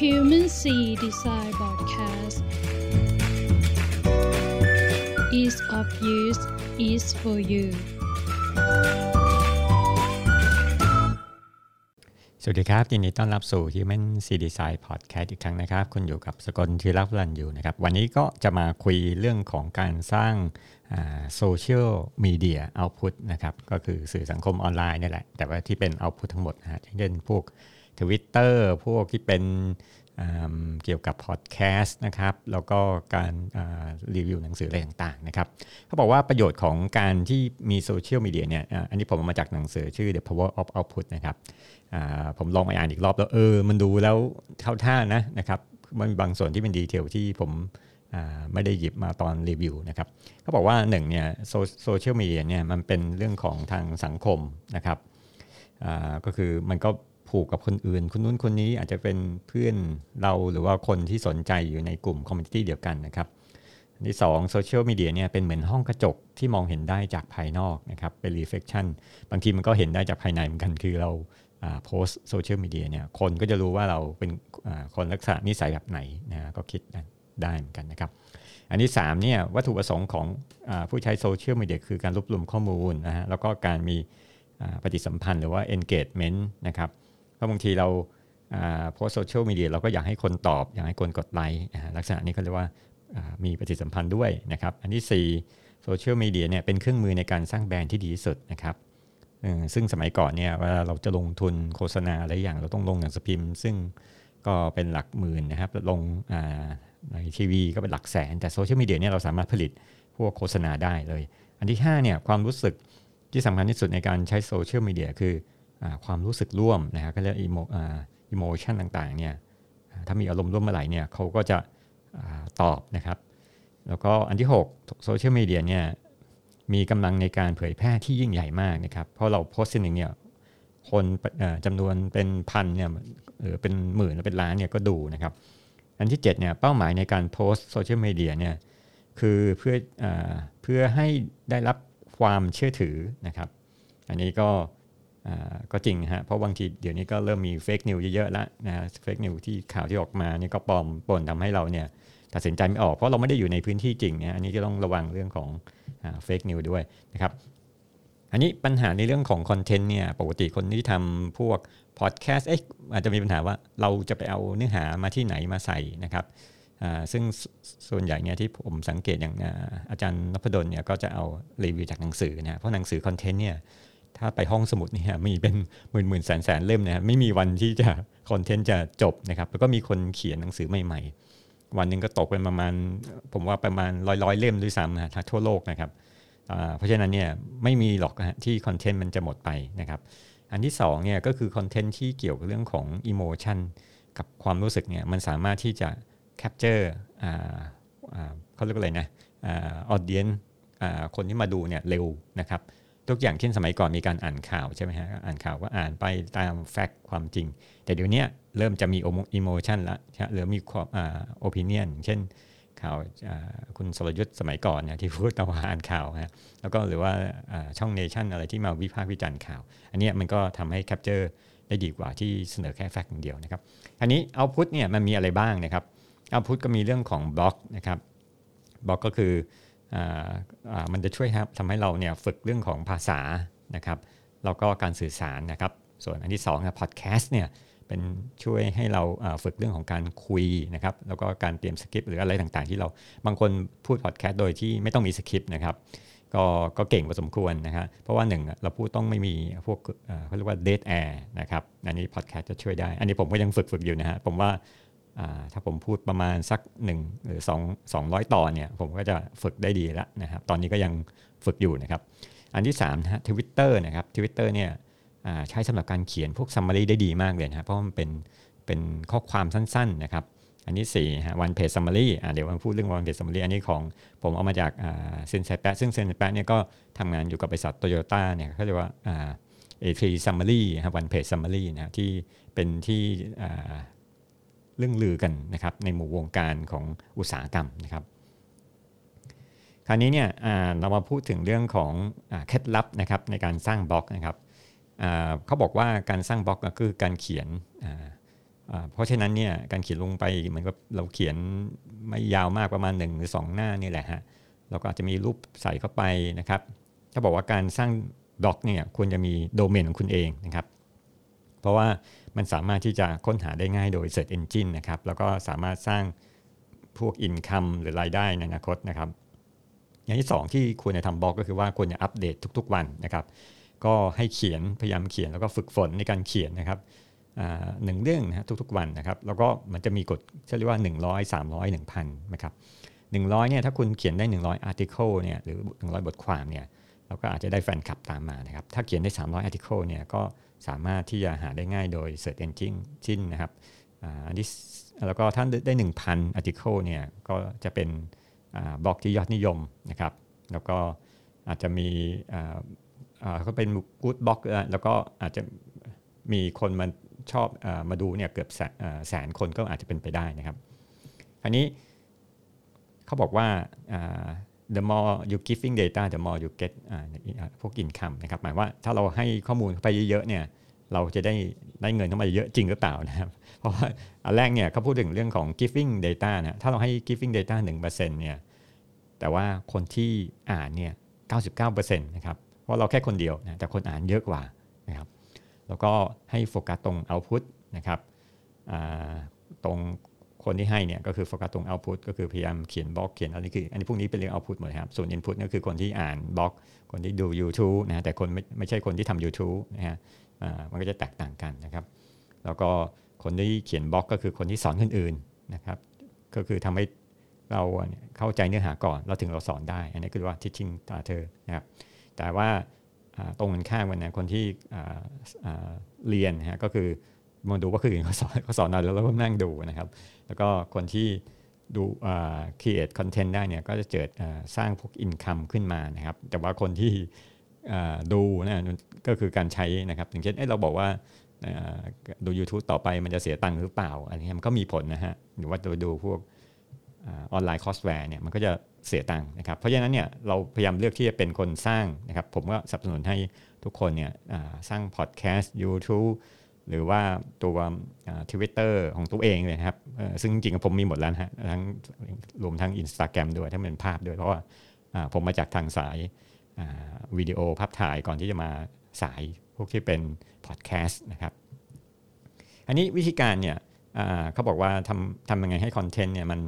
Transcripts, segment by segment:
Human Sea Design Podcast Ease of use is for you สวัสดีครับ ยินดีต้อนรับสู่ Human C Design Podcast อีกครั้งนะครับ คุณอยู่กับสกลทีรักรันอยู่นะครับ วันนี้ก็จะมาคุยเรื่องของการสร้างโซเชียลมีเดียเอาพุตนะครับ ก็คือสื่อสังคมออนไลน์นี่แหละ แต่ว่าที่เป็นเอาพุตทั้งหมดนะฮะเช่นพวก Twitter พวกที่เป็นเกี่ยวกับพอดแคสต์นะครับ แล้วก็การรีวิวหนังสืออะไรต่างๆนะครับเขาบอกว่าประโยชน์ของการที่มีโซเชียลมีเดียเนี่ยอันนี้ผมมาจากหนังสือชื่อ The Power of Output นะครับผมลองไปอ่านอีกรอบแล้วเออ มันดูแล้วเท่าท่านะนะครับมันมีบางส่วนที่เป็นดีเทลที่ผมไม่ได้หยิบมาตอนรีวิวนะครับเขาบอกว่าหนึ่งเนี่ยโซเชียลมีเดียเนี่ยมันเป็นเรื่องของทางสังคมนะครับก็คือมันก็ ผูกกับคนอื่น คนนู้นคนนี้อาจจะเป็นเพื่อนเราหรือว่าคนที่สนใจอยู่ในกลุ่ม community เดียวกันนะครับอันที่2โซเชียลมีเดียเนี่ยเป็นเหมือนห้องกระจกที่มองเห็นได้จากภายนอกนะครับเป็น reflection บางทีมันก็เห็นได้จากภายในเหมือนกันคือเราโพสต์โซเชียลมีเดียเนี่ยคนก็จะรู้ว่าเราเป็นคนลักษณะนิสัยแบบไหนนะก็คิดได้เหมือนกันนะครับ อันที่3เนี่ยวัตถุประสงค์ของอผู้ใช้โซเชียลมีเดียคือการรวบรวมข้อมูลนะฮะแล้วก็การมีปฏิสัมพันธ์หรือว่า engagement นะครับ เพราะบางทีเราโพสโซเชียลมีเดียเราก็อยากให้คนตอบ อยากให้คนกดไลค์ลักษณะนี้เขาเรียกว่ามีปฏิสัมพันธ์ด้วยนะครับ อันที่4โซเชียลมีเดียเนี่ยเป็นเครื่องมือในการสร้างแบรนด์ที่ดีที่สุดนะครับซึ่งสมัยก่อนเนี่ยเวลาเราจะลงทุนโฆษณาอะไรอย่างเราต้องลงหนังสือพิมพ์ ซึ่งก็เป็นหลักหมื่นนะครับลงในทีวีก็เป็นหลักแสน แต่โซเชียลมีเดียเนี่ยเราสามารถผลิตพวกโฆษณาได้เลย อันที่5เนี่ยความรู้สึกที่สำคัญที่สุดในการใช้โซเชียลมีเดียคือ ความรู้สึกร่วมนะครับก็เรียก emo emotion ต่างๆเนี่ยถ้ามีอารมณ์ร่วมเมื่อไหร่เนี่ยเขาก็จะตอบนะครับ แล้วก็อันที่6โซเชียลมีเดียเนี่ยมีกำลังในการเผยแพร่ที่ยิ่งใหญ่มากนะครับ เพราะเราโพสต์สิ่งหนึ่งเนี่ยคนจำนวนเป็นพันเนี่ยหรือเป็นหมื่นหรือเป็นล้านเนี่ยก็ดูนะครับ อันที่7เนี่ยเป้าหมายในการโพสต์โซเชียลมีเดียเนี่ยคือเพื่ออเพื่อให้ได้รับความเชื่อถือนะครับ อันนี้ก็ ก็จริงฮะเพราะบางทีเดี๋ยวนี้ก็เริ่มมี fake news เยอะๆแล้วนะ fake news ที่ข่าวที่ออกมานี่ก็ปลอมปนทำให้เราเนี่ยตัดสินใจไม่ออกเพราะเราไม่ได้อยู่ในพื้นที่จริงนะอันนี้ก็ต้องระวังเรื่องของ fake news ด้วยนะครับอันนี้ปัญหาในเรื่องของคอนเทนต์เนี่ยปกติคนที่ทำพวกพอดแคสต์เอ๊ะอาจจะมีปัญหาว่าเราจะไปเอาเนื้อหามาที่ไหนมาใส่นะครับซึ่งส่วนใหญ่เนี่ยที่ผมสังเกตอย่างอาจารย์นพดลเนี่ยก็จะเอารีวิวจากหนังสือนะเพราะหนังสือคอนเทนต์เนี่ย ถ้าไปห้องสมุดเนี่ยมีเป็นหมื่นหมื่นแสนแสนเล่มนะไม่มีวันที่จะคอนเทนต์จะจบนะครับ แล้วก็มีคนเขียนหนังสือใหม่ ๆ วันหนึ่งก็ตกเป็นประมาณ ผมว่าประมาณร้อยร้อยเล่มด้วยซ้ำนะทั่วโลกนะครับเพราะฉะนั้นเนี่ยไม่มีหรอกนะที่คอนเทนต์มันจะหมดไปนะครับ อันที่2เนี่ยก็คือคอนเทนต์ที่เกี่ยวกับเรื่องของ emotion กับความรู้สึกเนี่ยมันสามารถที่จะ capture เขาเรียกว่าอะไรนะ audience คนที่มาดูเนี่ยเร็วนะครับ ทุกอย่างเช่นสมัยก่อนมีการอ่านข่าวใช่ไหมฮะอ่านข่าวก็อ่านไปตาม fact ความจริง แต่เดี๋ยวนี้เริ่มจะมี emotion ละหรือมีความ opinion เช่นข่าวคุณสรยุทธ์สมัยก่อนเนี่ยที่พูดตว่าอ่านข่าวนะแล้วก็หรือว่าช่องเนชั่นอะไรที่มาวิพากษ์วิจารณ์ข่าว อันนี้มันก็ทำให้ capture ได้ดีกว่าที่เสนอแค่ fact อย่างเดียวนะครับอันนี้ output เนี่ยมันมีอะไรบ้างนะครับ output ก็มีเรื่องของบล็อกนะครับบล็อกก็คือ มันจะช่วยทำให้เราเนี่ยฝึกเรื่องของภาษานะครับแล้วก็การสื่อสารนะครับ ส่วนอันที่2นะพอดแคสต์เนี่ยเป็นช่วยให้เราฝึกเรื่องของการคุยนะครับแล้วก็การเตรียมสคริปต์หรืออะไรต่างๆ ที่เราบางคนพูดพอดแคสต์โดยที่ไม่ต้องมีสคริปต์นะครับก็ก็เก่งพอสมควรนะครเพราะว่าหนึ่งเราพูดต้องไม่มีพวกเขาเรียกว่า dead air นะครับอันนี้พอดแคสต์จะช่วยได้ อันนี้ผมก็ยังฝึกฝึกอยู่นะฮะผมว่า ถ้าผมพูดประมาณสัก1หรือ2 200ต่อเนี่ยผมก็จะฝึกได้ดีแล้วนะครับตอนนี้ก็ยังฝึกอยู่นะครับอันที่3นะฮะทวิตเตอร์นะครับทวิตเตอร์เนี่ยใช้สำหรับการเขียนพวก summary ได้ดีมากเลยนะเพราะมันเป็นเป็นข้อความสั้นๆนะครับอันที่4ฮะ one page summary เดี๋ยวมาพูดเรื่อง one page summary อันนี้ของผมเอามาจากเซนเซแปะซึ่งเซนเซแปะเนี่ยก็ทำงานอยู่กับบริษัทโตโยต้าเนี่ยเขาเรียกว่า A3 summary ครับ one page summary นะที่เป็นที่ เลื่องลือกันนะครับในหมู่วงการของอุตสาหกรรมนะครับ คราวนี้เนี่ยเรามาพูดถึงเรื่องของเคล็ดลับนะครับในการสร้างบล็อกนะครับเขาบอกว่าการสร้างบล็อกก็คือการเขียนเพราะฉะนั้นเนี่ยการเขียนลงไปเหมือนกับเราเขียนไม่ยาวมากประมาณ 1 หรือ 2 หน้านี่แหละฮะเราก็อาจจะมีรูปใส่เข้าไปนะครับ ถ้าบอกว่าการสร้างบล็อกเนี่ยควรจะมีโดเมนของคุณเองนะครับ เพราะว่ามันสามารถที่จะค้นหาได้ง่ายโดย Search Engine นะครับ แล้วก็สามารถสร้างพวกอินคัมหรือรายได้ในอนาคตนะครับ อย่างที่ 2 ที่ควรจะทำบล็อกก็คือว่าควรจะอัปเดตทุกๆวันนะครับ ก็ให้เขียนพยายามเขียนแล้วก็ฝึกฝนในการเขียนนะครับหนึ่งเรื่องนะทุกๆวันนะครับ แล้วก็มันจะมีกฎเรียกว่า 100 300 1,000นะครับ100เนี่ยถ้าคุณเขียนได้ 100 article เนี่ยหรือ 100 บทความเนี่ยเราก็อาจจะได้แฟนคลับตามมานะครับ ถ้าเขียนได้ 300 article เนี่ยก็ สามารถที่จะหาได้ง่ายโดย search engine จิ้นนะครับอันที่แล้วก็ถ้านได้ 1,000 article เนี่ยก็จะเป็นบล็อกที่ยอดนิยมนะครับ แล้วก็อาจจะมีก็เป็น good blog แล้วก็อาจจะมีคนมาชอบอมาดูเนี่ยเกือบแสนคนก็อาจจะเป็นไปได้นะครับ อันนี้เขาบอกว่า the more you giving data the more you get พวก income นะครับหมายว่าถ้าเราให้ข้อมูลไปเยอะๆเนี่ยเราจะได้ได้เงินเข้ามาเยอะจริงหรือเปล่านะครับ เพราะว่าอันแรกเนี่ยเขาพูดถึงเรื่องของ giving data นะถ้าเราให้ giving data 1%เนี่ยแต่ว่าคนที่อ่านเนี่ย99%นะครับเพราะเราแค่คนเดียวนะแต่คนอ่านเยอะกว่านะครับแล้วก็ให้โฟกัสตรง output นะครับตรง คนที่ให้เนี่ยก็คือโฟกัสตรง output ก็คือพยายามเขียนบล็อกเขียนอะไรคืออันนี้พวกนี้เป็นเรื่อง output หมดครับ ส่วน input ก็คือคนที่อ่านบล็อก คนที่ดู YouTube นะแต่คนไม่ไม่ใช่คนที่ทำ YouTube นะฮะมันก็จะแตกต่างกันนะครับ แล้วก็คนที่เขียนบล็อกก็คือคนที่สอนคนอื่นนะครับ ก็คือทำให้เราเข้าใจเนื้อหาก่อนเราถึงเราสอนได้ อันนี้คือว่า teaching ตาเธอนะครับ แต่ว่าตรงกันข้ามกันนะคนที่เรียนนะฮะก็คือ มาดูว่าคืออื่นเขาสอนเขาสอนอะไรแล้วก็นั่งดูนะครับ แล้วก็คนที่ดู create content ได้เนี่ยก็จะเกิดสร้างพวก income ขึ้นมานะครับ แต่ว่าคนที่ดูนะก็คือการใช้นะครับอย่างเช่นเเราบอกว่าดู YouTube ต่อไปมันจะเสียตังค์หรือเปล่า อันนี้มันก็มีผลนะฮะหรือว่าดูดูพวก online courseware เนี่ยมันก็จะเสียตังค์นะครับ เพราะฉะนั้นเนี่ยเราพยายามเลือกที่จะเป็นคนสร้างนะครับ ผมก็สนับสนุนให้ทุกคนเนี่ยสร้างพอดแคสต์ YouTube หรือว่าตัวทวิตเตอร์ของตัวเองเลยครับซึ่งจริงๆผมมีหมดแล้วฮะทั้งรวมทั้ง Instagram ด้วยถ้าเป็นภาพด้วย เพราะว่าผมมาจากทางสายวิดีโอภาพถ่ายก่อนที่จะมาสายพวกที่เป็นพอดแคสต์นะครับ อันนี้วิธีการเนี่ยเขาบอกว่าทำทำยังไงให้คอนเทนต์เนี่ยมัน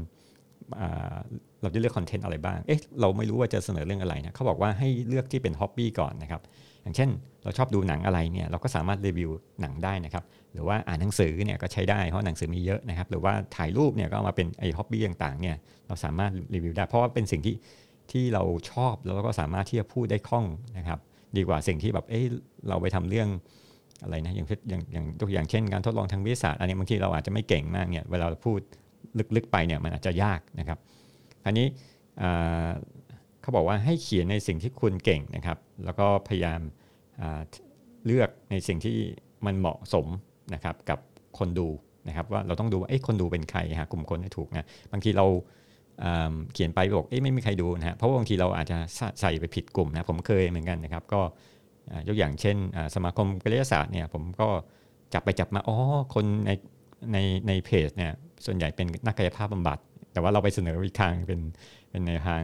เราจะเลือกคอนเทนต์อะไรบ้าง เอ๊ะ เราไม่รู้ว่าจะเสนอเรื่องอะไรนะเขาบอกว่าให้เลือกที่เป็น hobby ก่อนนะครับ อย่างเช่น เราชอบดูหนังอะไรเนี่ย เราก็สามารถรีวิวหนังได้นะครับ หรือว่าอ่านหนังสือเนี่ยก็ใช้ได้ เพราะหนังสือมีเยอะนะครับ หรือว่าถ่ายรูปเนี่ยก็มาเป็นไอ้ฮ็อบบี้ต่างๆเนี่ย เราสามารถรีวิวได้ เพราะว่าเป็นสิ่งที่ที่เราชอบแล้วก็สามารถที่จะพูดได้คล่องนะครับ ดีกว่าสิ่งที่แบบ เอ้เราไปทำเรื่องอะไรนะ อย่างอย่างอย่างตัวอย่างเช่น การทดลองทางวิทยาศาสตร์ อันนี้บางทีเราอาจจะไม่เก่งมากเนี่ย เวลาเราพูด ลึกๆไปเนี่ยมันอาจจะยากนะครับ อันนี้เขาบอกว่าให้เขียนในสิ่งที่คุณเก่งนะครับ แล้วก็พยายามเลือกในสิ่งที่มันเหมาะสมนะครับกับคนดูนะครับว่าเราต้องดูว่าเอ้คนดูเป็นใครหากลุ่มคนให้ถูกนะบางทีเราเขียนไปบอกเอ้ไม่มีใครดูนะฮะเพราะว่าบางทีเราอาจจะใส่ไปผิดกลุ่มนะผมเคยเหมือนกันนะครับ ก็ยกอย่างเช่นสมาคมกายศาสตร์เนี่ยผมก็จับไปจับมาอ๋อคนในในในเพจเนี่ย ส่วนใหญ่เป็นนักกายภาพบำบัด แต่ว่าเราไปเสนออีกทางเป็นเป็นในทาง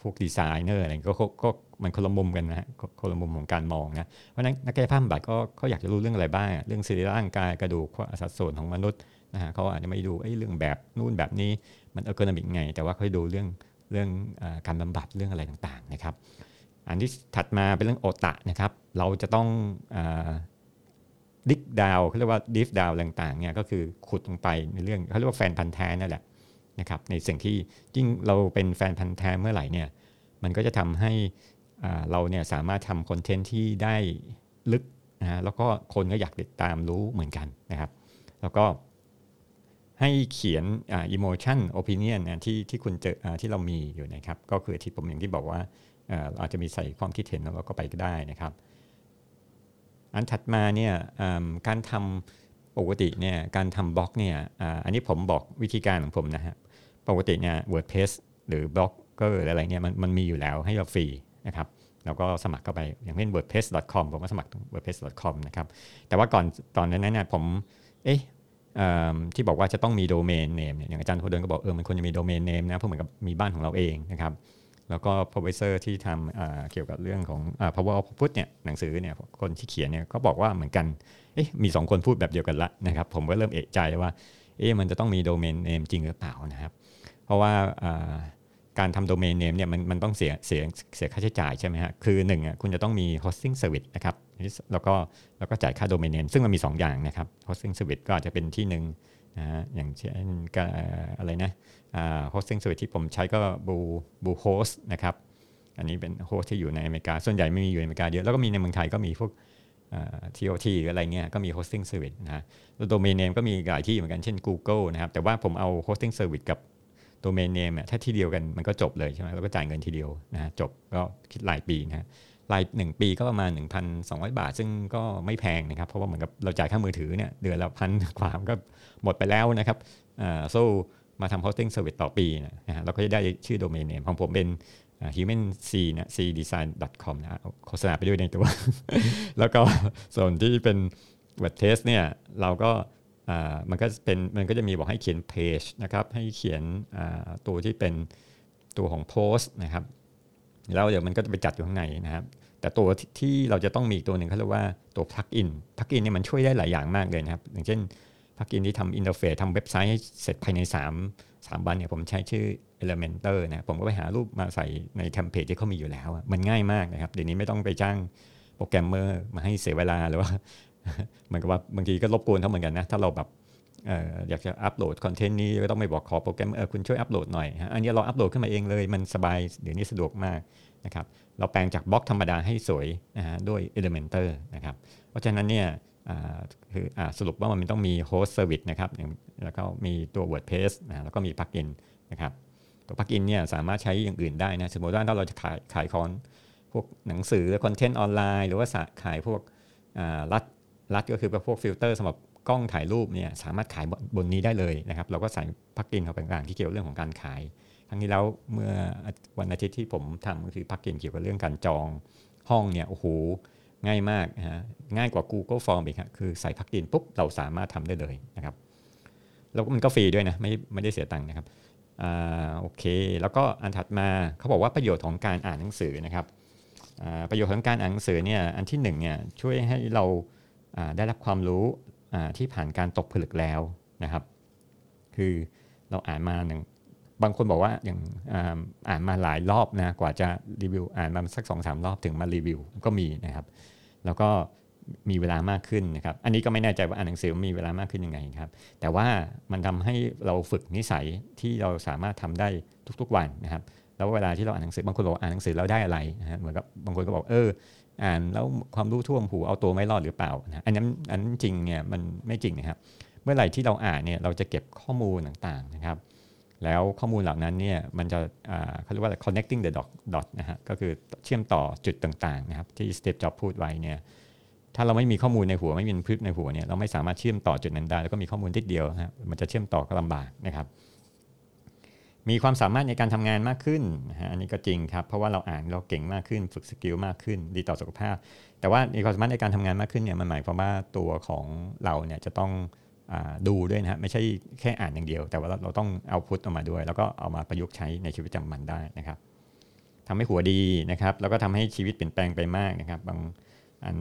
พวกดีไซเนอร์อะไรก็ก็มันคนละมุมกันนะฮะคนละมุมของการมองนะเพราะนั้นนักกายภาพบำบัดก็เขาอยากจะรู้เรื่องอะไรบ้าง เรื่องสิริร่างกายกระดูกสัดส่วนของมนุษย์นะฮะเขาอาจจะไม่ดูเรื่องแบบนู่นแบบนี้มันเออร์โกนมิกไง แต่ว่าเขาดูเรื่องเรื่องการบำบัดเรื่องอะไรต่างๆนะครับ อันที่ถัดมาเป็นเรื่องโอตะนะครับ เราจะต้อง ดิกดาวเขาเรียกว่าดิฟดาวต่างๆเนี่ยก็คือขุดลงไปในเรื่องเขาเรียกว่าแฟนพันธ์แท้นั่นแหละนะครับในสิ่งที่ยิ่งเราเป็นแฟนพันธ์แท้เมื่อไหร่เนี่ยมันก็จะทำให้เราเนี่ยสามารถทำคอนเทนต์ที่ได้ลึกนะแล้วก็คนก็อยากติดตามรู้เหมือนกันนะครับ แล้วก็ให้เขียนอ่า emotion opinion นที่ที่คุณเจออที่เรามีอยู่นะครับ ก็คือที่ผมอย่างที่บอกว่าอาจจะมีใส่ความคิดเห็นแล้วก็ไปก็ได้นะครับ อันถัดมาเนี่ยการทำปกติเนี่ยการทำบล็อกเนี่ยอันนี้ผมบอกวิธีการของผมนะฮะปกติเนี่ย WordPress หรือบล็อกเกอร์อะไรเงี้ยมันมันมีอยู่แล้วให้เราฟรีนะครับเราก็สมัครเข้าไปอย่างเช่น wordpress.com ผมก็สมัคร wordpress.com นะครับแต่ว่าก่อนตอนนั้นเนี่ยผมเอ๊ะที่บอกว่าจะต้องมี domain name เนี่ยอย่างอาจารย์โคเดินก็บอกเออมันควรจะมี domain name นะเพราะเหมือนกับมีบ้านของเราเองนะครับ แล้วก็ professor ที่ทำเกี่ยวกับเรื่องของ power of put เนี่ยหนังสือเนี่ยคนที่เขียนเนี่ยก็บอกว่าเหมือนกันเอ๊ะมี2คนพูดแบบเดียวกันละนะครับ ผมก็เริ่มเอะใจว่าเอ๊ะมันจะต้องมีโดเมนเนมจริงหรือเปล่านะครับ เพราะว่าการทำโดเมนเนมเนี่ยมันมันต้องเสียเสียเสียค่าใช้จ่ายใช่ไหมฮะคือหนึ่งอะคุณจะต้องมี hosting service นะครับแล้วก็แล้วก็จ่ายค่าโดเมนเนมซึ่งมันมี 2 อย่างนะครับ hosting service ก็อาจจะเป็นที่หนึ่ง นะฮะอย่างเช่นอะไรนะ hosting service ที่ผมใช้ก็บูบูโฮสนะครับอันนี้เป็นโฮสที่อยู่ในอเมริกา ส่วนใหญ่ไม่มีอยู่ในอเมริกาเยอะ แล้วก็มีในเมืองไทยก็มีพวก TOT หรืออะไรเงี้ยก็มี hosting service นะแล้วโดเมนเนมก็มีหลายที่เหมือนกันเช่น Google นะครับ แต่ว่าผมเอา hosting service กับโดเมนเนมถ้าที่เดียวกันมันก็จบเลยใช่ไหมแล้วก็จ่ายเงินทีเดียวนะจบก็คิดรายปีนะ รายหนึ่งปีก็ประมาณ 1,200 บาท ซึ่งก็ไม่แพงนะครับ เพราะว่าเหมือนกับเราจ่ายค่ามือถือเนี่ยเดือนละพันกว่าก็หมดไปแล้วนะครับอ่าโซมาทำ hosting service ต่อปีนะฮะเราก็จะได้ชื่อโดเมนเนมของผมเป็น human c นะ c design com นะโฆษณาไปด้วยในตัว แล้วก็ส่วนที่เป็น web test เนี่ยเราก็มันก็เป็นมันก็จะมีบอกให้เขียนเพจนะครับให้เขียนตัวที่เป็นตัวของโพสต์นะครับแล้วเดี๋ยวมันก็จะไปจัดอยู่ข้างในนะครับ แต่ตัวที่เราจะต้องมีตัวหนึ่งเขาเรียกว่าตัว plug-in plug-in เนี่ยมันช่วยได้หลายอย่างมากเลยนะครับ อย่างเช่น plug-in ที่ทำ interface ทำเว็บไซต์ให้เสร็จภายใน 3 3วันเนี่ยผมใช้ชื่อ Elementor นะผมก็ไปหารูปมาใส่ใน template ที่เขามีอยู่แล้ว มันง่ายมากนะครับ เดี๋ยวนี้ไม่ต้องไปจ้างโปรแกรมเมอร์มาให้เสียเวลาหรือว่าเหมือนกับว่าบางทีก็รบกวนเขาเหมือนกันนะถ้าเราแบบอยากจะอัปโหลดคอนเทนต์นี้ก็ต้องไปบอกขอโปรแกรมเออคุณช่วยอัปโหลดหน่อย อันนี้เราอัปโหลดขึ้นมาเองเลย มันสบายเดี๋ยวนี้สะดวกมากนะครับ เราแปลงจากบล็อกธรรมดาให้สวยนะฮะด้วย Elementor นะครับ เพราะฉะนั้นเนี่ยคืออสรุปว่ามันต้องมี host service นะครับ แล้วก็มีตัว WordPress นะแล้วก็มี plugin นะครับตัว plugin เนี่ยสามารถใช้อย่างอื่นได้นะ สมมติว่าถ้าเราจะขายขายคอนพวกหนังสือคอนเทนต์ออนไลน์ หรือว่าขายพวก LUT LUT ก็คือพวกฟิลเตอร์สำหรับกล้องถ่ายรูปเนี่ยสามารถขายบนนี้ได้เลยนะครับ เราก็ใส่ plugin เข้าไปต่างที่เกี่ยวเรื่องของการขาย ทั้งนี้แล้วเมื่อวันอาทิตย์ที่ผมทำก็คือพักกินเกี่ยวกับเรื่องการจองห้องเนี่ยโอ้โหง่ายมากฮะง่ายกว่า Google Form อีกครับคือใส่พักกินปุ๊บเราสามารถทำได้เลยนะครับ แล้วมันก็ฟรีด้วยนะไม่ไม่ได้เสียตังค์นะครับอ่าโอเค แล้วก็อันถัดมาเขาบอกว่าประโยชน์ของการอ่านหนังสือนะครับประโยชน์ของการอ่านหนังสือเนี่ยอันที่หนึ่งเนี่ยช่วยให้เราได้รับความรู้ที่ผ่านการตกผลึกแล้วนะครับ คือเราอ่านมาหนึ่ง บางคนบอกว่าอย่างอ่านมาหลายรอบนะกว่าจะรีวิวอ่านมาสักสองสามรอบถึงมารีวิวก็มีนะครับ แล้วก็มีเวลามากขึ้นนะครับ อันนี้ก็ไม่แน่ใจว่าอ่านหนังสือมีเวลามากขึ้นยังไงครับ แต่ว่ามันทำให้เราฝึกนิสัยที่เราสามารถทำได้ทุกๆวันนะครับ แล้วเวลาที่เราอ่านหนังสือบางคนบอกอ่านหนังสือเราได้อะไรนะฮะเหมือนกับบางคนก็บอกเออ อ่านแล้วความรู้ท่วมหูเอาตัวไม่รอดหรือเปล่านะอันนั้นอันจริงเนี่ยมันไม่จริงนะครับ เมื่อไหร่ที่เราอ่านเนี่ยเราจะเก็บข้อมูลต่างๆนะครับ แล้วข้อมูลเหล่านั้นเนี่ยมันจะเขาเรียกว่า connecting the dot นะฮะก็คือเชื่อมต่อจุดต่างๆนะครับที่ Steve Jobs พูดไว้เนี่ยถ้าเราไม่มีข้อมูลในหัวไม่มีพลึกในหัวเนี่ยเราไม่สามารถเชื่อมต่อจุดนั้นได้ แล้วก็มีข้อมูลทิดเดียวนะมันจะเชื่อมต่อก็ลำบากนะครับ มีความสามารถในการทำงานมากขึ้นนะฮะอันนี้ก็จริงครับเพราะว่าเราอ่านเราเก่งมากขึ้น ฝึกสกิลมากขึ้น ดีต่อสุขภาพ แต่ว่ามีความสามารถในการทำงานมากขึ้นเนี่ยมันหมายความว่าตัวของเราเนี่ยจะต้อง ดูด้วยนะฮะไม่ใช่แค่อ่านอย่างเดียว แต่ว่าเราต้องเอาพุทออกมาด้วย แล้วก็เอามาประยุกต์ใช้ในชีวิตประจำวันได้นะครับทำให้หัวดีนะครับ แล้วก็ทำให้ชีวิตเปลี่ยนแปลงไปมากนะครับ บางอัน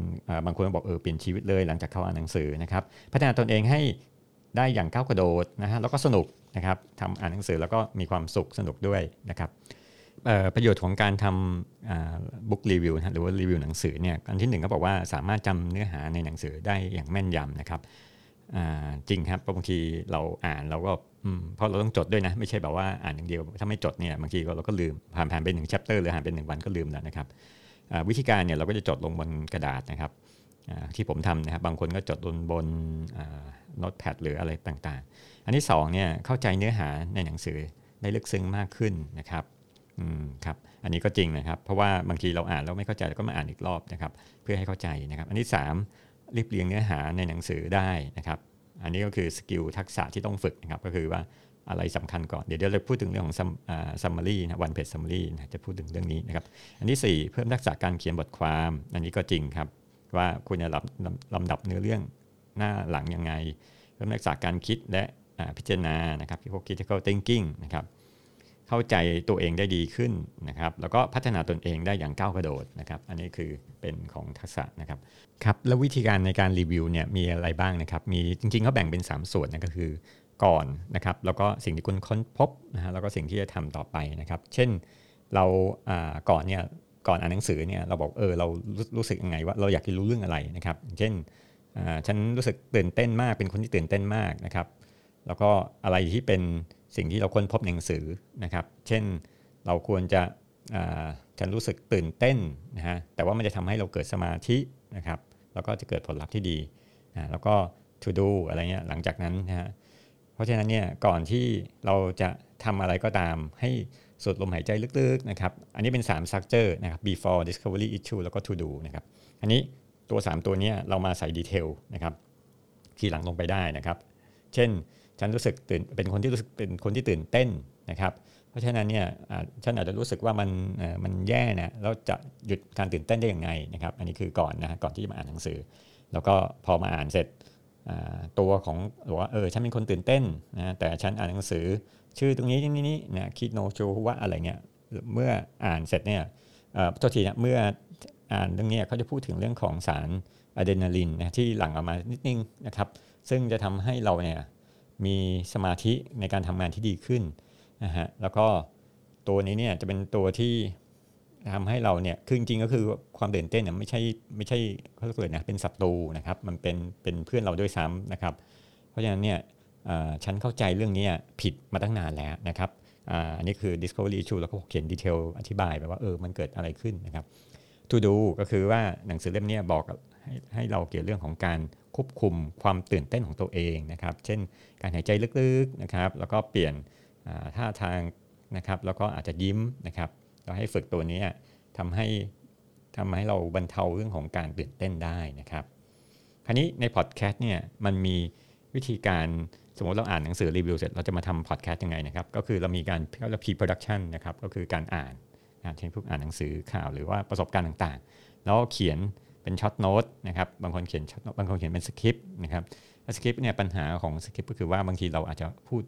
บางคนบอกเออเปลี่ยนชีวิตเลย หลังจากเข้าอ่านหนังสือนะครับ พัฒนาตนเองให้ได้อย่างก้าวกระโดดนะฮะแล้วก็สนุกนะครับทำอ่านหนังสือแล้วก็มีความสุขสนุกด้วยนะครับประโยชน์ของการทำบุ๊กรีวิวหรือว่ารีวิวหนังสือเนี่ยอันที่หนึ่งก็บอกว่าสามารถจำเนื้อหาในหนังสือได้อย่างแม่นยำนะครับ จริงครับบางทีเราอ่านเราก็เพราะเราต้องจดด้วยนะ ไม่ใช่แบบว่าอ่านอย่างเดียวถ้าไม่จดเนี่ยบางทีเราก็ลืมผ่านผ่านไปหนึ่งแชปเตอร์หรือผ่านไปหนึ่งวันก็ลืมแล้วนะครับวิธีการเนี่ยเราก็จะจดลงบนกระดาษนะครับที่ผมทำนะครับบางคนก็จดบนบนโน้ตแพดหรืออะไรต่างๆ อันที่2เนี่ยเข้าใจเนื้อหาในหนังสือได้ลึกซึ้งมากขึ้นนะครับอืมครับอันนี้ก็จริงนะครับ เพราะว่าบางทีเราอ่านแล้วไม่เข้าใจเราก็มาอ่านอีกรอบนะครับ เพื่อให้เข้าใจนะครับ อันที่3 เรียบเรียงเนื้อหาในหนังสือได้นะครับ อันนี้ก็คือ skill ทักษะที่ต้องฝึกนะครับ ก็คือว่าอะไรสำคัญก่อน เดี๋ยวเราพูดถึงเรื่องของ summary นะ one page summary นะจะพูดถึงเรื่องนี้นะครับ อันที่ 4 เพิ่มทักษะการเขียนบทความ อันนี้ก็จริงครับ ว่าคุณจะลำลำดับเนื้อเรื่องหน้าหลังยังไง เพิ่มทักษะการคิดและพิจารณานะครับพวก critical thinking นะครับ เข้าใจตัวเองได้ดีขึ้นนะครับแล้วก็พัฒนาตนเองได้อย่างก้าวกระโดดนะครับอันนี้คือเป็นของทักษะนะครับครับแล้ววิธีการในการรีวิวเนี่ยมีอะไรบ้างนะครับมีจริงๆเขาแบ่งเป็น 3 ส่วนนะก็คือก่อนนะครับแล้วก็สิ่งที่คุณค้นพบนะฮะแล้วก็สิ่งที่จะทำต่อไปนะครับ เช่นเราก่อนเนี่ยก่อนอ่านหนังสือเนี่ยเราบอกเออเรารู้สึกยังไงว่าเราอยากจะรู้เรื่องอะไรนะครับ เช่นฉันรู้สึกตื่นเต้นมากเป็นคนที่ตื่นเต้นมากนะครับ แล้วก็อะไรที่เป็น สิ่งที่เราค้นพบในหนังสือนะครับ เช่นเราควรจะฉันรู้สึกตื่นเต้นนะฮะแต่ว่ามันจะทำให้เราเกิดสมาธินะครับ แล้วก็จะเกิดผลลัพธ์ที่ดีนะแล้วก็ to do อะไรเงี้ยหลังจากนั้นนะฮะเพราะฉะนั้นเนี่ยก่อนที่เราจะทำอะไรก็ตาม ให้สูดลมหายใจลึกๆนะครับอันนี้เป็น3 structure นะครับ before discovery issue แล้วก็ to do นะครับอันนี้ตัว 3 ตัวนี้เรามาใส่ detail นะครับทีหลังลงไปได้นะครับ เช่น ฉันรู้สึกตื่นเป็นคนที่รู้สึกเป็นคนที่ตื่นเต้นนะครับ เพราะฉะนั้นเนี่ยฉันอาจจะรู้สึกว่ามันมันแย่นะแล้วจะหยุดการตื่นเต้นได้อย่างไงนะครับ อันนี้คือก่อนนะก่อนที่จะมาอ่านหนังสือ แล้วก็พอมาอ่านเสร็จตัวของบอกว่าเออฉันเป็นคนตื่นเต้นนะแต่ฉันอ่านหนังสือ ชื่อตรงนี้นี่นี่นะคิดโนโชว่าอะไรเงี้ยเมื่ออ่านเสร็จเนี่ยเอ่อทษทีนะเมื่ออ่านเรื่องนี้เขาจะพูดถึงเรื่องของสารอะดรีนาลินนะที่หลั่งออกมานิดนึงนะครับซึ่งจะทำให้เราเนี่ย มีสมาธิในการทำงานที่ดีขึ้นนะฮะแล้วก็ตัวนี้เนี่ยจะเป็นตัวที่ทำให้เราเนี่ยคือจริงก็คือความตื่นเต้นเนี่ยไม่ใช่ไม่ใช่เขาเรียกนะเป็นศัตรูนะครับมันเป็นเป็นเพื่อนเราด้วยซ้ำนะครับ เพราะฉะนั้นเนี่ยฉันเข้าใจเรื่องนี้ผิดมาตั้งนานแล้วนะครับอันนี้คือ discovery issue แล้วก็เขียนดีเทลอธิบายไปว่าเออมันเกิดอะไรขึ้นนะครับ to do ก็คือว่าหนังสือเล่มนี้บอกให้ให้เราเกี่ยวเรื่องของการควบคุมความตื่นเต้นของตัวเองนะครับ เช่น การหายใจลึกๆนะครับ แล้วก็เปลี่ยนท่าทางนะครับ แล้วก็อาจจะยิ้มนะครับ เราให้ฝึกตัวนี้ทำให้ทำให้เราบรรเทาเรื่องของการตื่นเต้นได้นะครับ คราวนี้ในพอดแคสต์เนี่ยมันมีวิธีการสมมติเราอ่านหนังสือรีวิวเสร็จเราจะมาทำพอดแคสต์ยังไงนะครับ ก็คือเรามีการเรียกว่า pre-production นะครับ ก็คือการอ่าน เช่นพวกอ่านหนังสือข่าวหรือว่าประสบการณ์ต่างๆ แล้วเขียนเป็น short note นะครับบางคนเขียน short บางคนเขียนเป็นสคริปต์นะครับสคริปต์เนี่ยปัญหาของสคริปต์ก็คือว่าบางทีเราอาจจะพูด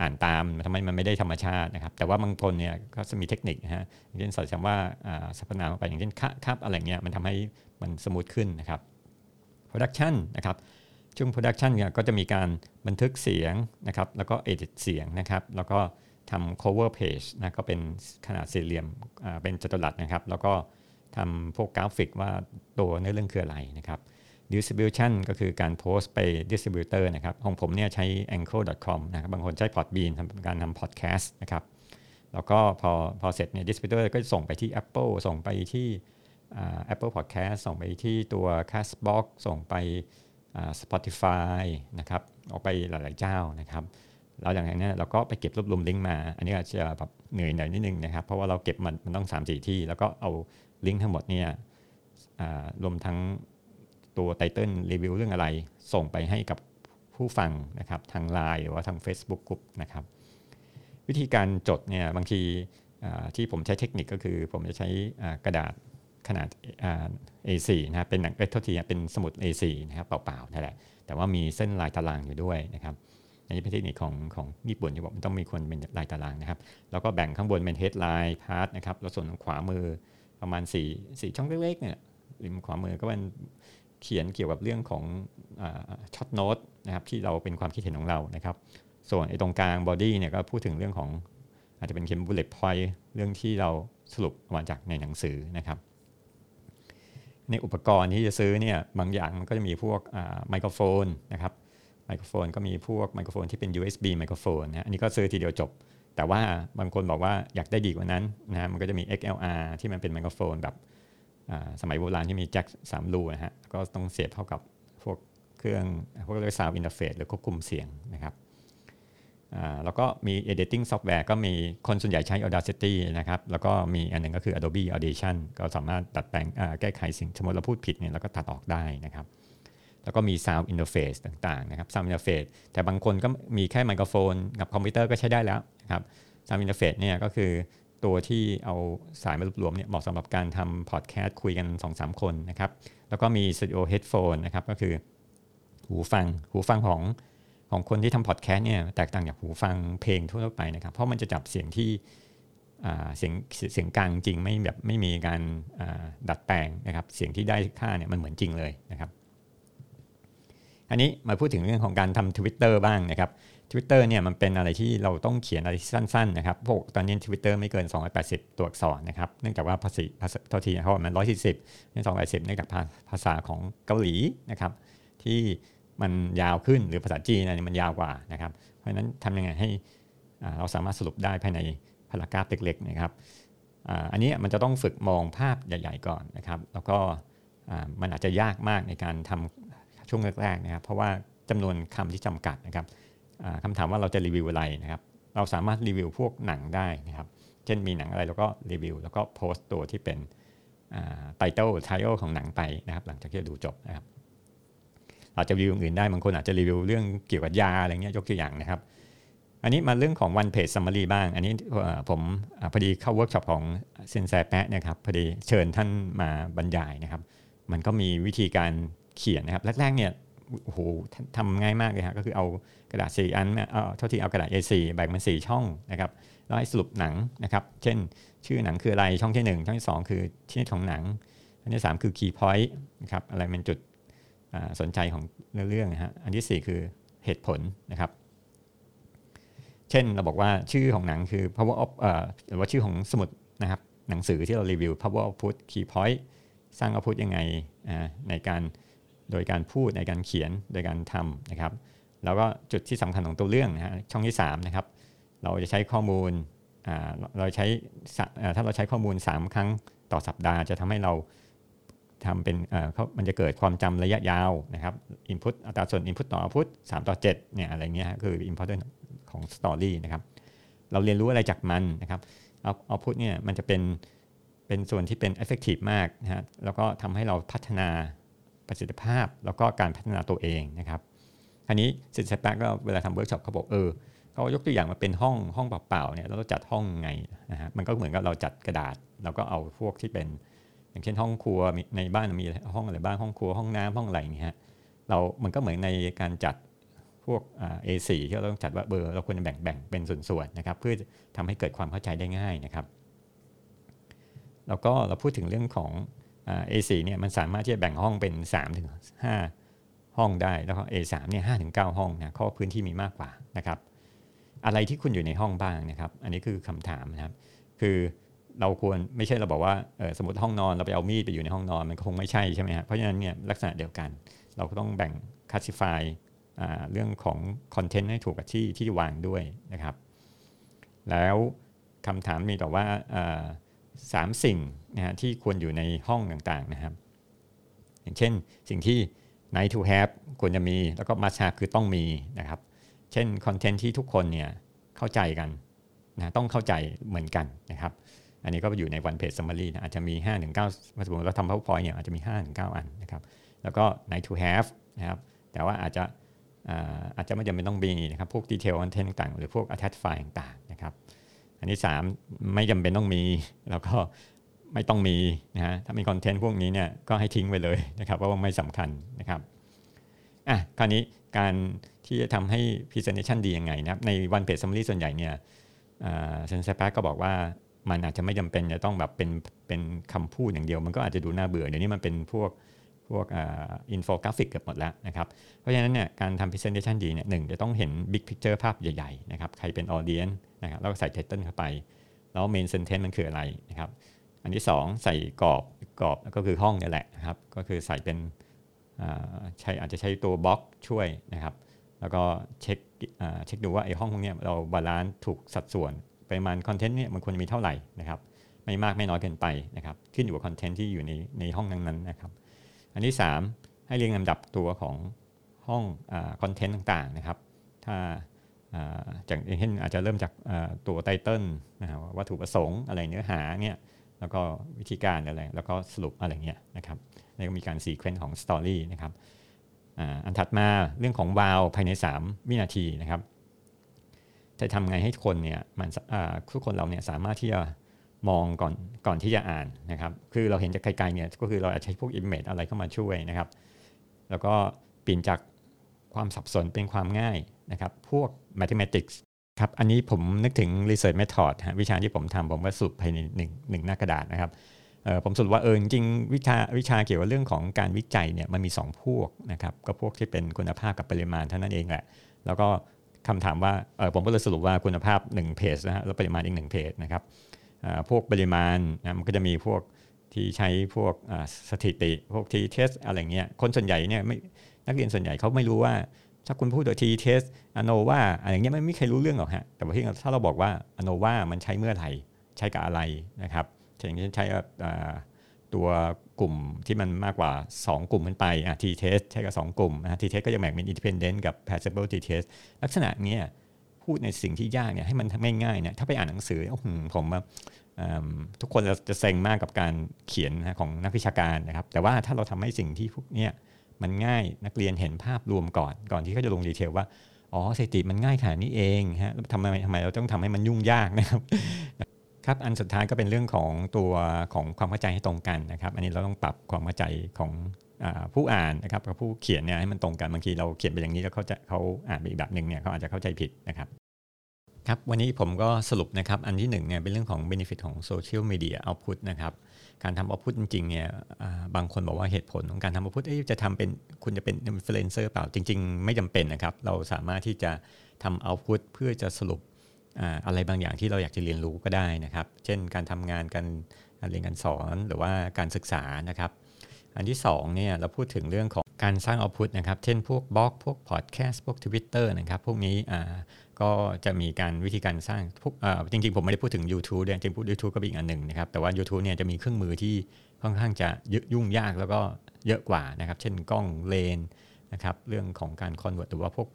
อ่านตามทำไมมันไม่ได้ธรรมชาตินะครับ แต่ว่าบางคนเนี่ยก็จะมีเทคนิคนะฮะอย่างเช่นใส่คำว่าสรรพนามไปอย่างเช่นครับอะไรเงี้ยมันทำให้มัน smooth ขึ้นนะครับ production นะครับช่วง production เนี่ยก็จะมีการบันทึกเสียงนะครับแล้วก็ edit เสียงนะครับแล้วก็ ทำ cover page นะก็เป็นขนาดสี่เหลี่ยมเป็นจัตุรัสนะครับ แล้วก็ทำพวกกราฟิกว่าตัวเนื้อเรื่องคืออะไรนะครับ distribution ก็คือการโพสต์ไป distributor นะครับ ของผมเนี่ยใช้ anchor.com นะครับ บางคนใช้ podbean ทำการทำ podcast นะครับ แล้วก็พอพอเสร็จเนี่ย distributor ก็ส่งไปที่ Apple ส่งไปที่ Apple Podcast ส่งไปที่ตัว Castbox ส่งไป Spotify นะครับ ออกไปหลาย ๆ เจ้านะครับ เราอย่างนี้เราก็ไปเก็บรวบรวมลิงก์มา อันนี้อาจจะแบบเหนื่อยหน่อยนิดนึงนะครับ เพราะว่าเราเก็บมันมันต้อง3ามสี่ที่ แล้วก็เอาลิงก์ทั้งหมดเนี่ยรวมทั้งตัวไตเติลรีวิวเรื่องอะไร ส่งไปให้กับผู้ฟังนะครับทาง Line หรือว่าทาง Facebook กลุ่มนะครับ วิธีการจดเนี่ยบางทีที่ผมใช้เทคนิคก็คือผมจะใช้กระดาษขนาด A4 นะเป็นหนังเอทษทีเป็นสมุด A4 นะครับเปล่าๆนั่นแหละแต่ว่ามีเส้นลายตารางอยู่ด้วยนะครับ อันนี้เป็นเทคนิคของของญี่ปุ่นที่บอกมันต้องมีคนเป็นลายตารางนะครับ แล้วก็แบ่งข้างบนเป็น headline part นะครับแล้วส่วนขวามือประมาณ4 4ช่องเล็กๆเนี่ยริมขวามือก็เป็นเขียนเกี่ยวกับเรื่องของ short note นะครับที่เราเป็นความคิดเห็นของเรานะครับ ส่วนไอ้ตรงกลาง body เนี่ยก็พูดถึงเรื่องของอาจจะเป็นเขียน bullet point เรื่องที่เราสรุปมาจากในหนังสือนะครับในอุปกรณ์ที่จะซื้อเนี่ยบางอย่างมันก็จะมีพวกไมโครโฟนนะครับ ไมโครโฟนก็มีพวกไมโครโฟนที่เป็น USB ไมโครโฟนนะอันนี้ก็ซื้อทีเดียวจบ แต่ว่าบางคนบอกว่าอยากได้ดีกว่านั้นนะมันก็จะมี XLR ที่มันเป็นไมโครโฟนแบบสมัยโบราณที่มีแจ็คสามรูนะฮะก็ต้องเสียบเข้ากับพวกเครื่องพวกเรียก sound interface หรือควบคุมเสียงนะครับแล้วก็มี editing software ก็มีคนส่วนใหญ่ใช้ Audacity นะครับ แล้วก็มีอันหนึ่งก็คือ Adobe Audition ก็สามารถตัดแปลงแก้ไขสิ่งสมมติเราพูดผิดเนี่ยเราก็ตัดออกได้นะครับ แล้วก็มี Sound Interface ต่างๆนะครับ Sound Interface แต่บางคนก็มีแค่ไมโครโฟนกับคอมพิวเตอร์ก็ใช้ได้แล้วนะครับ Sound Interface เนี่ยก็คือตัวที่เอาสายมารวมเนี่ยเหมาะสำหรับการทำพอดแคสต์คุยกัน 2-3 คนนะครับ แล้วก็มี Studio Headphone นะครับก็คือหูฟังหูฟังของของคนที่ทำพอดแคสต์เนี่ยแตกต่างจากหูฟังเพลงทั่วไปนะครับ เพราะมันจะจับเสียงที่เสียงเสียงกลางจริงไม่แบบไม่มีการดัดแปลงนะครับ เสียงที่ได้ค่าเนี่ยมันเหมือนจริงเลยนะครับ อันนี้มาพูดถึงเรื่องของการทำ Twitter บ้างนะครับ Twitter เนี่ยมันเป็นอะไรที่เราต้องเขียนอะไรสั้นๆนะครับพวกตอนนี้ Twitter ไม่เกิน 280 ตัวอักษรนะครับ เนื่องจากว่าภาษีเท่าทีเขาบอกมัน140นี่280เนื่องจากภาษาของเกาหลีนะครับ ที่มันยาวขึ้นหรือภาษาจีนอะไรมันยาวกว่านะครับ เพราะฉะนั้นทำยังไงให้เราสามารถสรุปได้ภายในพารากราฟเล็กๆนะครับอันนี้มันจะต้องฝึกมองภาพใหญ่ ๆ ก่อนนะครับ แล้วก็มันอาจจะยากมากในการทำ ช่วงแรกๆนะครับเพราะว่าจำนวนคำที่จำกัดนะครับคำถามว่าเราจะรีวิวอะไรนะครับ เราสามารถรีวิวพวกหนังได้นะครับ เช่นมีหนังอะไรเราก็รีวิว แล้วก็โพสต์ตัวที่เป็น title ไทโอของหนังไปนะครับ หลังจากที่ดูจบนะครับอาจจะรีวิวอื่นได้บางคนอาจจะรีวิวเรื่องเกี่ยวกับยาอะไรเงี้ยยกตัวอย่างนะครับ อันนี้มาเรื่องของ one page summary บ้าง อันนี้ผมพอดีเข้าเวิร์กช็อปของซินแสแป๊ะนะครับพอดีเชิญท่านมาบรรยายนะครับ มันก็มีวิธีการ เขียนนะครับแรกๆเนี่ยโอ้โหทำง่ายมากเลยครก็คือเอากระดาษสี่อันเอาเท่าที่เอากระดาษ A4 แบ่งเป็นสี่ช่องนะครับแล้วให้สรุปหนังนะครับ เช่น ชื่อหนังคืออะไรช่องที่ 1 ช่องที่ 2 คือที่ของหนังอันที่ 3 คือ key point นะครับอะไรเป็นจุดสนใจของเรื่องนะฮะอันที่ 4 คือเหตุผลนะครับ เช่นเราบอกว่าชื่อของหนังคือ power of หรือว่าชื่อของสมุดนะครับหนังสือที่เรารีวิว power output key point สร้าง output ยังไงในการ โดยการพูดในการเขียนโดยการทำนะครับ แล้วก็จุดที่สำคัญของตัวเรื่องนะฮะช่องที่3นะครับเราจะใช้ข้อมูลเราใช้ถ้าเราใช้ข้อมูล 3 ครั้งต่อสัปดาห์ จะทำให้เราทำเป็นเขามันจะเกิดความจำระยะยาวนะครับ input อัตราส่วน input ต่อ output 3 ต่อ7เนี่ยอะไรเงี้ยคือ important ของ story นะครับ เราเรียนรู้อะไรจากมันนะครับ output เนี่ยมันจะเป็นเป็นส่วนที่เป็น effective มากนะฮะแล้วก็ทำให้เราพัฒนา ประสิทธิภาพ แล้วก็การพัฒนาตัวเองนะครับอันนี้ซินแสแป๊ะก็เวลาทำเวิร์กช็อปเขาบอกเออเขายกตัวอย่างมาเป็นห้องห้องเปล่าๆเนี่ยเราจัดห้องไงนะฮะมันก็เหมือนกับเราจัดกระดาษ เราก็เอาพวกที่เป็น อย่างเช่นห้องครัวในบ้านมีห้องอะไรบ้างห้องครัวห้องน้ำห้องอะไรอย่างเงี้ยเรามันก็เหมือนในการจัดพวก A4 ที่เราต้องจัดว่าเบอร์เราควรจะแบ่งแบ่งเป็นส่วนๆนะครับเพื่อทำให้เกิดความเข้าใจได้ง่ายนะครับ แล้วก็เราพูดถึงเรื่องของ A4 เนี่ยมันสามารถที่จะแบ่งห้องเป็น3ถึง5ห้องได้ แล้วก็ A3 เนี่ย5ถึง9ห้องนะข้อพื้นที่มีมากกว่านะครับ อะไรที่คุณอยู่ในห้องบ้างนะครับ อันนี้คือคำถามนะครับ คือเราควรไม่ใช่เราบอกว่าสมมติห้องนอนเราไปเอามีดไปอยู่ในห้องนอนมันคงไม่ใช่ใช่ไหมครับเพราะฉะนั้นเนี่ยลักษณะเดียวกัน เราก็ต้องแบ่งคัสซิฟายเรื่องของคอนเทนต์ให้ถูกกับที่ที่วางด้วยนะครับ แล้วคำถามมีต่อว่า สามสิ่งนะฮะที่ควรอยู่ในห้องต่างๆนะครับ อย่างเช่นสิ่งที่ nice to have ควรจะมีแล้วก็ must have คือต้องมีนะครับ เช่นคอนเทนต์ที่ทุกคนเนี่ยเข้าใจกันนะต้องเข้าใจเหมือนกันนะครับ อันนี้ก็อยู่ใน one page summary นะอาจจะมี5ถึง9สมมติเราทำ powerpoint เนี่ยอาจจะมี5ถึง9อันนะครับ แล้วก็ nice to have นะครับแต่ว่าอาจจะอาจจะไม่จำเป็นต้องมีนะครับ พวก detail คอนเทนต์ต่างๆหรือพวก attach file ต่างๆนะครับ อันที่3ไม่จำเป็นต้องมี แล้วก็ไม่ต้องมีนะฮะถ้ามีคอนเทนต์พวกนี้เนี่ยก็ให้ทิ้งไปเลยนะครับว่าไม่สำคัญนะครับอะคราวนี้การที่จะทำให้ presentation ดียังไงนะครับใน one page summary ส่วนใหญ่เนี่ยซินแสแป๊ะก็บอกว่ามันอาจจะไม่จำเป็นจะต้องแบบเป็นเป็นคำพูดอย่างเดียว มันก็อาจจะดูน่าเบื่อเดี๋ยวนี้มันเป็นพวก พวกอินโฟกราฟิกเกือบหมดแล้วนะครับ เพราะฉะนั้นเนี่ยการทำ presentation ดีเนี่ยหนึ่งจะต้องเห็น big picture ภาพใหญ่ๆนะครับใครเป็น audience นะครับแล้วก็ใส่ title เข้าไป แล้ว main sentence มันคืออะไรนะครับ อันที่ 2 ใส่กรอบกรอบก็คือห้องนี่แหละนะครับ ก็คือใส่เป็นใช้อาจจะใช้ตัวบล็อกช่วยนะครับ แล้วก็เช็คเช็คดูว่าไอ้ห้องพวกนี้เรา balance ถูกสัดส่วนปริมาณคอนเทนต์เนี่ยมันควรมีเท่าไหร่นะครับไม่มากไม่น้อยเกินไปนะครับขึ้นอยู่กับคอนเทนต์ที่อยู่ในในห้องนั้นๆนะครับ อันที่ 3 ให้เรียงลำดับตัวของห้องคอนเทนต์ต่างๆนะครับ ถ้าจากเช่นอาจจะเริ่มจากตัว title นะวัตถุประสงค์อะไรเนื้อหาเนี่ยแล้วก็วิธีการอะไร แล้วก็สรุปอะไรเงี้ยนะครับแล้วก็มีการ sequence ของ story นะครับอันถัดมาเรื่องของ wow ภายใน 3 วินาทีนะครับ จะทำไงให้คนเนี่ยมันทุกคนเราเนี่ยสามารถที่จะ มองก่อนก่อนที่จะอ่านนะครับ คือเราเห็นจากไกลๆเนี่ยก็คือเราอาจใช้พวก image อะไรเข้ามาช่วยนะครับ แล้วก็เปลี่ยนจากความสับสนเป็นความง่ายนะครับ พวก mathematics ครับ อันนี้ผมนึกถึง research method ฮะวิชาที่ผมทำผมก็สรุปภายในหนึ่งหนึ่งหน้ากระดาษนะครับผมสรุปว่าเออจริงวิชาวิชาเกี่ยวกับเรื่องของการวิจัยเนี่ยมันมี 2 พวกนะครับ ก็พวกที่เป็นคุณภาพกับปริมาณเท่านั้นเองแหละแล้วก็คำถามว่าเออผมก็เลยสรุปว่าคุณภาพ 1 เพจนะฮะแล้วปริมาณอีก1เพจนะครับ พวกปริมาณนะมันก็จะมีพวกที่ใช้พวกสถิติ พวก t-test อะไรเงี้ยคนส่วนใหญ่เนี่ยไม่นักเรียนส่วนใหญ่เขาไม่รู้ว่า ถ้าคุณพูดโดย t-test ANOVA อะไรเงี้ยไม่มีใครรู้เรื่องหรอกฮะแต่ว่าที่ถ้าเราบอกว่าANOVA มันใช้เมื่อไหร่ใช้กับอะไรนะครับเช่นใช้ตัวกลุ่มที่มันมากกว่า 2 กลุ่มขึ้นไปอะ t-test ใช้กับ 2 กลุ่มนะ t-test ก็จะแบ่งเป็น independent กับ pair sample t-test ลักษณะเนี้ย พูดในสิ่งที่ยากเนี่ยให้มันง่ายๆเนี่ยถ้าไปอ่านหนังสือผมว่าทุกคนจะเซ็งมากกับการเขียนของนักวิชาการนะครับ แต่ว่าถ้าเราทำให้สิ่งที่พวกนี้มันง่ายนักเรียนเห็นภาพรวมก่อน ก่อนที่เขาจะลง detail ว่า อ๋อสถิติมันง่ายขนาดนี้เองฮะทำไมทำไมเราต้องทำให้มันยุ่งยากนะครับ ครับอันสุดท้ายก็เป็นเรื่องของตัวของความเข้าใจให้ตรงกันนะครับ อันนี้เราต้องปรับความเข้าใจของผู้อ่านนะครับกับผู้เขียนเนี่ยให้มันตรงกันบางทีเราเขียนไปอย่างนี้แล้วเขาจะเขาอ่านไปอีกแบบหนึ่งเนี่ยเขาอาจจะเข้าใจผิดนะครับครับวันนี้ผมก็สรุปนะครับอันที่1เนี่ยเป็นเรื่องของ benefit ของ social media output นะครับการทำ output จริงๆเนี่ยบางคนบอกว่าเหตุผลของการทำ output จะทำเป็นคุณจะเป็น influencer เปล่าจริง ๆ ไม่จำเป็นนะครับเราสามารถที่จะทำ output เพื่อจะสรุป อะไรบางอย่างที่เราอยากจะเรียนรู้ก็ได้นะครับ เช่นการทำงานการเรียนการสอนหรือว่าการศึกษานะครับ อันที่2เนี่ยเราพูดถึงเรื่องของการสร้างเอาพุตนะครับ เช่นพวกบล็อกพวกพอดแคสต์พวก Twitter นะครับ พวกนี้ก็จะมีการวิธีการสร้างพวกจริงๆ ผมไม่ได้พูดถึง YouTube เลยจริงๆพูด YouTube ก็เป็นอีกอันหนึ่งนะครับ แต่ว่า YouTube เนี่ยจะมีเครื่องมือที่ค่อนข้างจะยุ่งยากแล้วก็เยอะกว่านะครับ เช่นกล้องเลนส์นะครับ เรื่องของการ convert หรือว่าพวก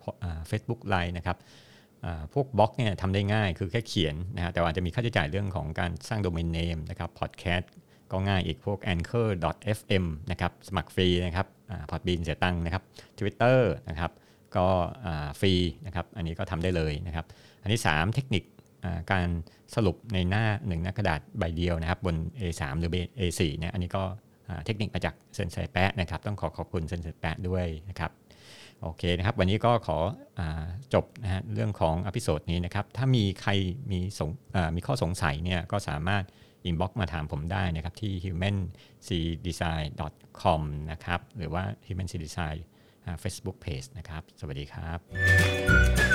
Facebook LINE นะครับ พวกบล็อกเนี่ยทำได้ง่ายคือแค่เขียนนะฮะแต่ว่าจะมีค่าใช้จ่ายเรื่องของการสร้าง domain name นะครับพอดแคสต์ก็ง่ายอีกพวก anchor.fm นะครับสมัครฟรีนะครับ Podbean เสียตังค์นะครับ Twitter นะครับก็ฟรีนะครับอันนี้ก็ทำได้เลยนะครับ อันที่ 3 เทคนิคการสรุปในหน้าหนึ่งหน้ากระดาษใบเดียวนะครับ บน A3 หรือ A4 เนี่ยอันนี้ก็เทคนิคมาจากเซนเซแปะนะครับ ต้องขอขอบคุณเซนเซแปะด้วยนะครับ โอเคนะครับ วันนี้ก็ขอจบนะฮะเรื่องของ episode นี้นะครับ ถ้ามีใครมีสงมีข้อสงสัยเนี่ยก็สามารถ inbox มาถามผมได้นะครับ ที่ humancdesign.com นะครับ หรือว่า humancdesign Facebook Page นะครับ สวัสดีครับ